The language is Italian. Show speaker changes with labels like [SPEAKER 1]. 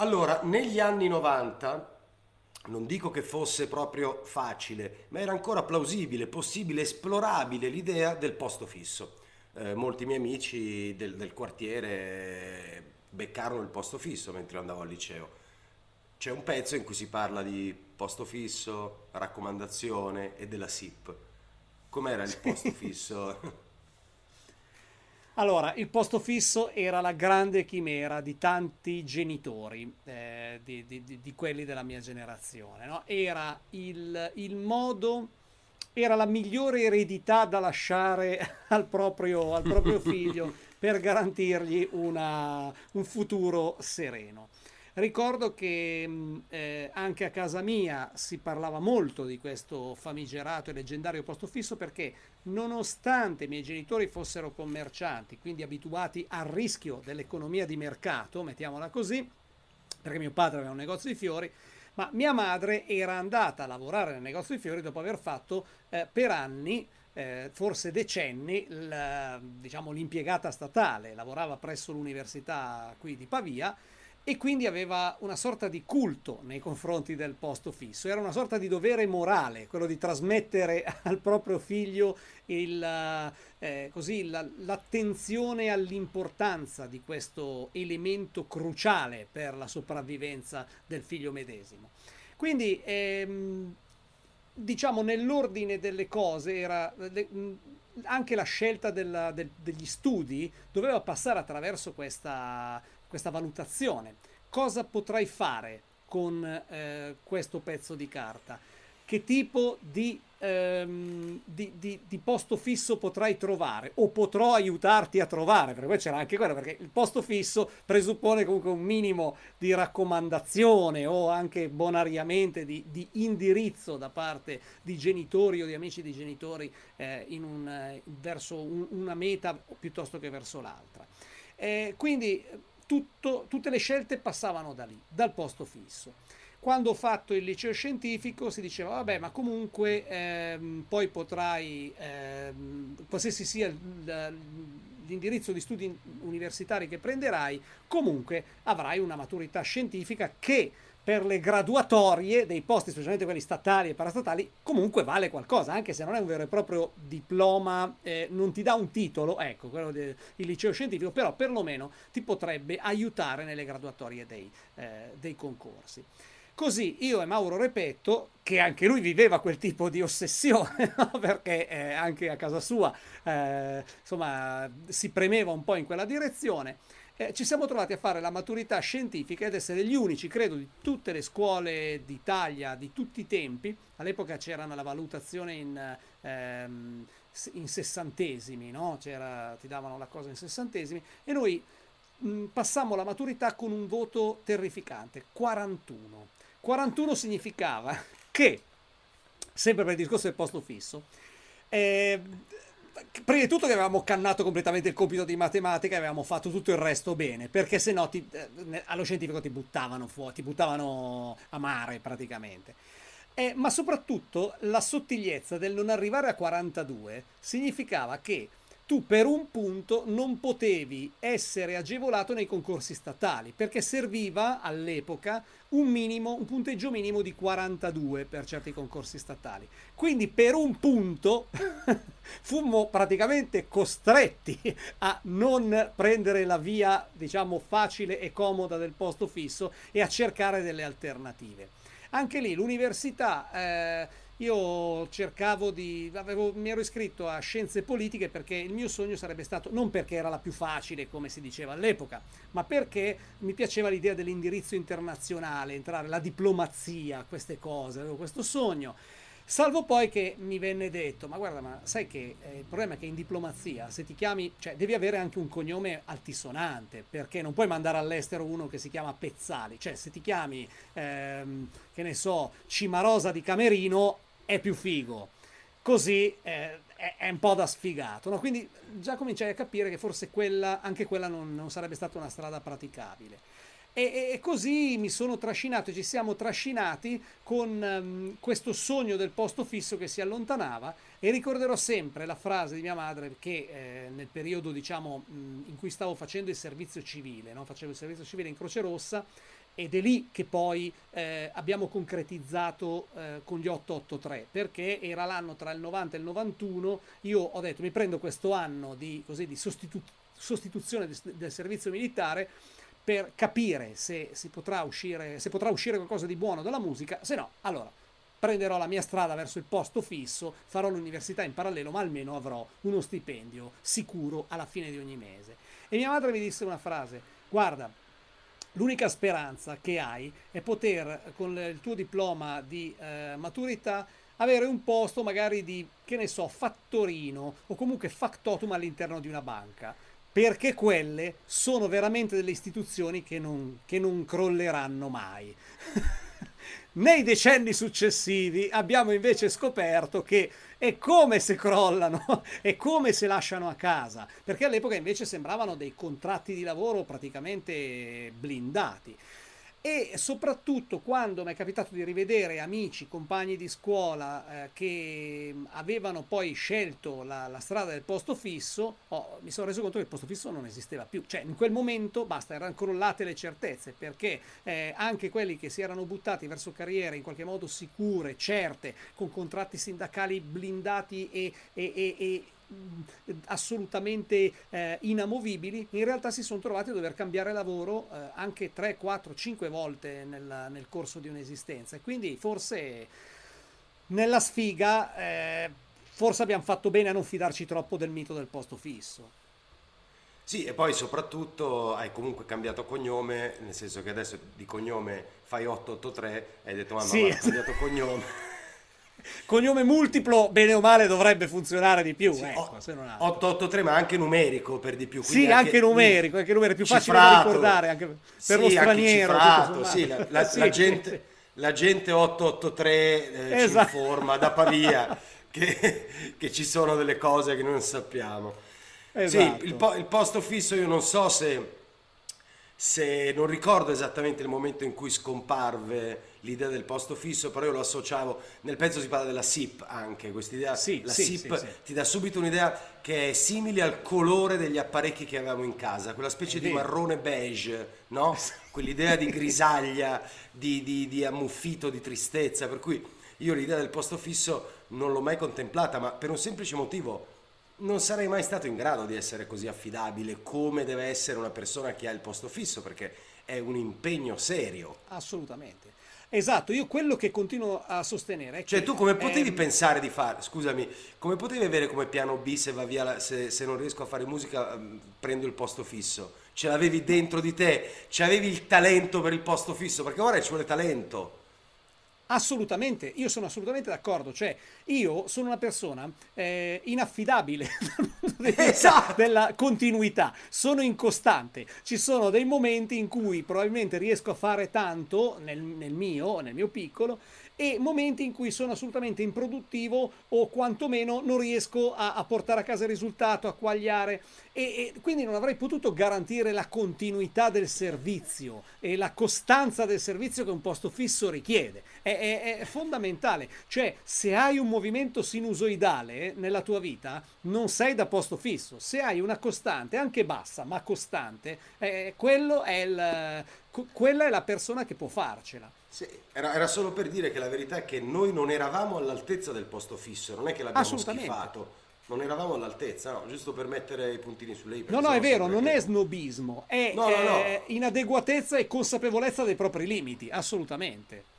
[SPEAKER 1] Allora, negli anni 90, non dico che fosse proprio facile, ma era ancora plausibile, possibile, esplorabile l'idea del posto fisso. Eh, molti miei amici del, del quartiere beccarono il posto fisso mentre andavo al liceo. C'è un pezzo in cui si parla di posto fisso, raccomandazione e della SIP. Com'era il posto fisso?
[SPEAKER 2] Allora, il posto fisso era la grande chimera di tanti genitori, eh, di, di, di, quelli della mia generazione. No? Era il, il, modo, era la migliore eredità da lasciare al proprio, al proprio figlio per garantirgli una, un futuro sereno. Ricordo che mm, eh, anche a casa mia si parlava molto di questo famigerato e leggendario posto fisso perché nonostante i miei genitori fossero commercianti, quindi abituati al rischio dell'economia di mercato, mettiamola così, perché mio padre aveva un negozio di fiori, ma mia madre era andata a lavorare nel negozio di fiori dopo aver fatto eh, per anni eh, forse decenni, la, diciamo, l'impiegata statale, lavorava presso l'università qui di Pavia e quindi aveva una sorta di culto nei confronti del posto fisso, era una sorta di dovere morale, quello di trasmettere al proprio figlio il, eh, così, la, l'attenzione all'importanza di questo elemento cruciale per la sopravvivenza del figlio medesimo. Quindi, ehm, diciamo, nell'ordine delle cose era... Le, anche la scelta della, del, degli studi doveva passare attraverso questa, questa valutazione. Cosa potrai fare con eh, questo pezzo di carta? Che tipo di, ehm, di, di, di, posto fisso potrai trovare o potrò aiutarti a trovare? Perché poi c'era anche quello, perché il posto fisso presuppone comunque un minimo di raccomandazione o anche bonariamente di, indirizzo da parte di genitori o di amici di genitori eh, in un, eh, verso un, una meta piuttosto che verso l'altra. Eh, quindi tutto, tutte le scelte passavano da lì, dal posto fisso. Quando ho fatto il liceo scientifico si diceva, vabbè, ma comunque ehm, poi potrai, ehm, qualsiasi sia l'indirizzo di studi universitari che prenderai, comunque avrai una maturità scientifica che per le graduatorie dei posti, specialmente quelli statali e parastatali, comunque vale qualcosa, anche se non è un vero e proprio diploma, eh, non ti dà un titolo, ecco, quello del liceo scientifico, però perlomeno ti potrebbe aiutare nelle graduatorie dei, eh, dei concorsi. Così io e Mauro Repetto, che anche lui viveva quel tipo di ossessione, no? perché eh, anche a casa sua eh, insomma, si premeva un po' in quella direzione, eh, ci siamo trovati a fare la maturità scientifica ed essere gli unici, credo, di tutte le scuole d'Italia di tutti i tempi. All'epoca c'era la valutazione in, ehm, in sessantesimi, no? Ti davano la cosa in sessantesimi e noi mh, passammo la maturità con un voto terrificante, 41. 41 significava che, sempre per il discorso del posto fisso, eh, prima di tutto che avevamo cannato completamente il compito di matematica e avevamo fatto tutto il resto bene, perché se no eh, allo scientifico ti buttavano fuori, ti buttavano a mare praticamente. Eh, ma soprattutto la sottigliezza del non arrivare a 42 significava che tu per un punto non potevi essere agevolato nei concorsi statali, perché serviva all'epoca un, minimo, un punteggio minimo di 42 per certi concorsi statali. Quindi per un punto fummo praticamente costretti a non prendere la via, diciamo, facile e comoda del posto fisso e a cercare delle alternative. Anche lì l'università... Eh, io cercavo di, avevo, mi ero iscritto a scienze politiche perché il mio sogno sarebbe stato, non perché era la più facile come si diceva all'epoca, ma perché mi piaceva l'idea dell'indirizzo internazionale, entrare, la diplomazia, queste cose, avevo questo sogno. Salvo poi che mi venne detto, ma guarda, ma sai che eh, il problema è che in diplomazia, se ti chiami, cioè devi avere anche un cognome altisonante, perché non puoi mandare all'estero uno che si chiama Pezzali, cioè se ti chiami, ehm, che ne so, Cimarosa di Camerino, è più figo. Così eh, è, è, un po' da sfigato. No? Quindi già cominciai a capire che forse quella, anche quella non, non sarebbe stata una strada praticabile. E, e, così mi sono trascinato, ci siamo trascinati con um, questo sogno del posto fisso che si allontanava e ricorderò sempre la frase di mia madre che eh, nel periodo diciamo in cui stavo facendo il servizio civile, no? facevo il servizio civile in Croce Rossa, ed è lì che poi eh, abbiamo concretizzato eh, con gli 883, perché era l'anno tra il 90 e il 91, io ho detto mi prendo questo anno di, così, di sostitu- sostituzione del, del servizio militare per capire se, si potrà uscire, se potrà uscire qualcosa di buono dalla musica, se no, allora prenderò la mia strada verso il posto fisso, farò l'università in parallelo, ma almeno avrò uno stipendio sicuro alla fine di ogni mese. E mia madre mi disse una frase, guarda, L'unica speranza che hai è poter, con il tuo diploma di eh, maturità, avere un posto magari di, che ne so, fattorino o comunque factotum all'interno di una banca, perché quelle sono veramente delle istituzioni che non, che non crolleranno mai. Nei decenni successivi abbiamo invece scoperto che è come se crollano, è come se lasciano a casa, perché all'epoca invece sembravano dei contratti di lavoro praticamente blindati e soprattutto quando mi è capitato di rivedere amici, compagni di scuola eh, che avevano poi scelto la, la strada del posto fisso, oh, mi sono reso conto che il posto fisso non esisteva più. Cioè in quel momento basta, erano crollate le certezze perché eh, anche quelli che si erano buttati verso carriere in qualche modo sicure, certe, con contratti sindacali blindati e, e, e, e assolutamente eh, inamovibili, in realtà si sono trovati a dover cambiare lavoro eh, anche 3, 4, 5 volte nel, nel, corso di un'esistenza. E quindi forse nella sfiga, eh, forse abbiamo fatto bene a non fidarci troppo del mito del posto fisso.
[SPEAKER 1] Sì, e poi soprattutto hai comunque cambiato cognome, nel senso che adesso di cognome fai 883 e hai detto mamma sì. ho cambiato cognome.
[SPEAKER 2] cognome multiplo, bene o male, dovrebbe funzionare di più. Sì, ecco,
[SPEAKER 1] 883, ma anche numerico per di più.
[SPEAKER 2] Sì, anche, anche numerico, anche numerico, più facile da ricordare anche per sì, lo straniero.
[SPEAKER 1] Cifrato, sì, la, la, sì. La, gente, la, gente, 883 eh, esatto. ci informa da Pavia che, che, ci sono delle cose che non sappiamo. Esatto. Sì, il, po- il posto fisso io non so se se non ricordo esattamente il momento in cui scomparve l'idea del posto fisso, però io lo associavo, nel pezzo si parla della SIP anche, quest'idea, sì, la sì, SIP sì, ti dà subito un'idea che è simile al colore degli apparecchi che avevamo in casa, quella specie di marrone beige, no? Quell'idea di grisaglia, di, di, di ammuffito, di tristezza, per cui io l'idea del posto fisso non l'ho mai contemplata, ma per un semplice motivo, non sarei mai stato in grado di essere così affidabile come deve essere una persona che ha il posto fisso, perché è un impegno serio.
[SPEAKER 2] Assolutamente. Esatto, io quello che continuo a sostenere è
[SPEAKER 1] cioè,
[SPEAKER 2] che...
[SPEAKER 1] tu come potevi ehm... pensare di fare, scusami, come potevi avere come piano B se va via, la, se, se, non riesco a fare musica mm, prendo il posto fisso? Ce l'avevi dentro di te, ce avevi il talento per il posto fisso, perché ora ci vuole talento.
[SPEAKER 2] Assolutamente, io sono assolutamente d'accordo, cioè io sono una persona eh, inaffidabile esatto. della continuità, sono incostante, ci sono dei momenti in cui probabilmente riesco a fare tanto nel, nel mio, nel mio piccolo e momenti in cui sono assolutamente improduttivo o quantomeno non riesco a, a portare a casa il risultato, a quagliare. E, e, quindi non avrei potuto garantire la continuità del servizio e la costanza del servizio che un posto fisso richiede. È, è, è fondamentale, cioè se hai un movimento sinusoidale nella tua vita non sei da posto fisso, se hai una costante, anche bassa ma costante, eh, quello è il, quella è la persona che può farcela.
[SPEAKER 1] Sì, era, era, solo per dire che la verità è che noi non eravamo all'altezza del posto fisso, non è che l'abbiamo schifato. Non eravamo all'altezza, no, giusto per mettere i puntini sulle i.
[SPEAKER 2] No, no, è vero, non è snobismo, è, no, no, no. inadeguatezza e consapevolezza dei propri limiti, assolutamente.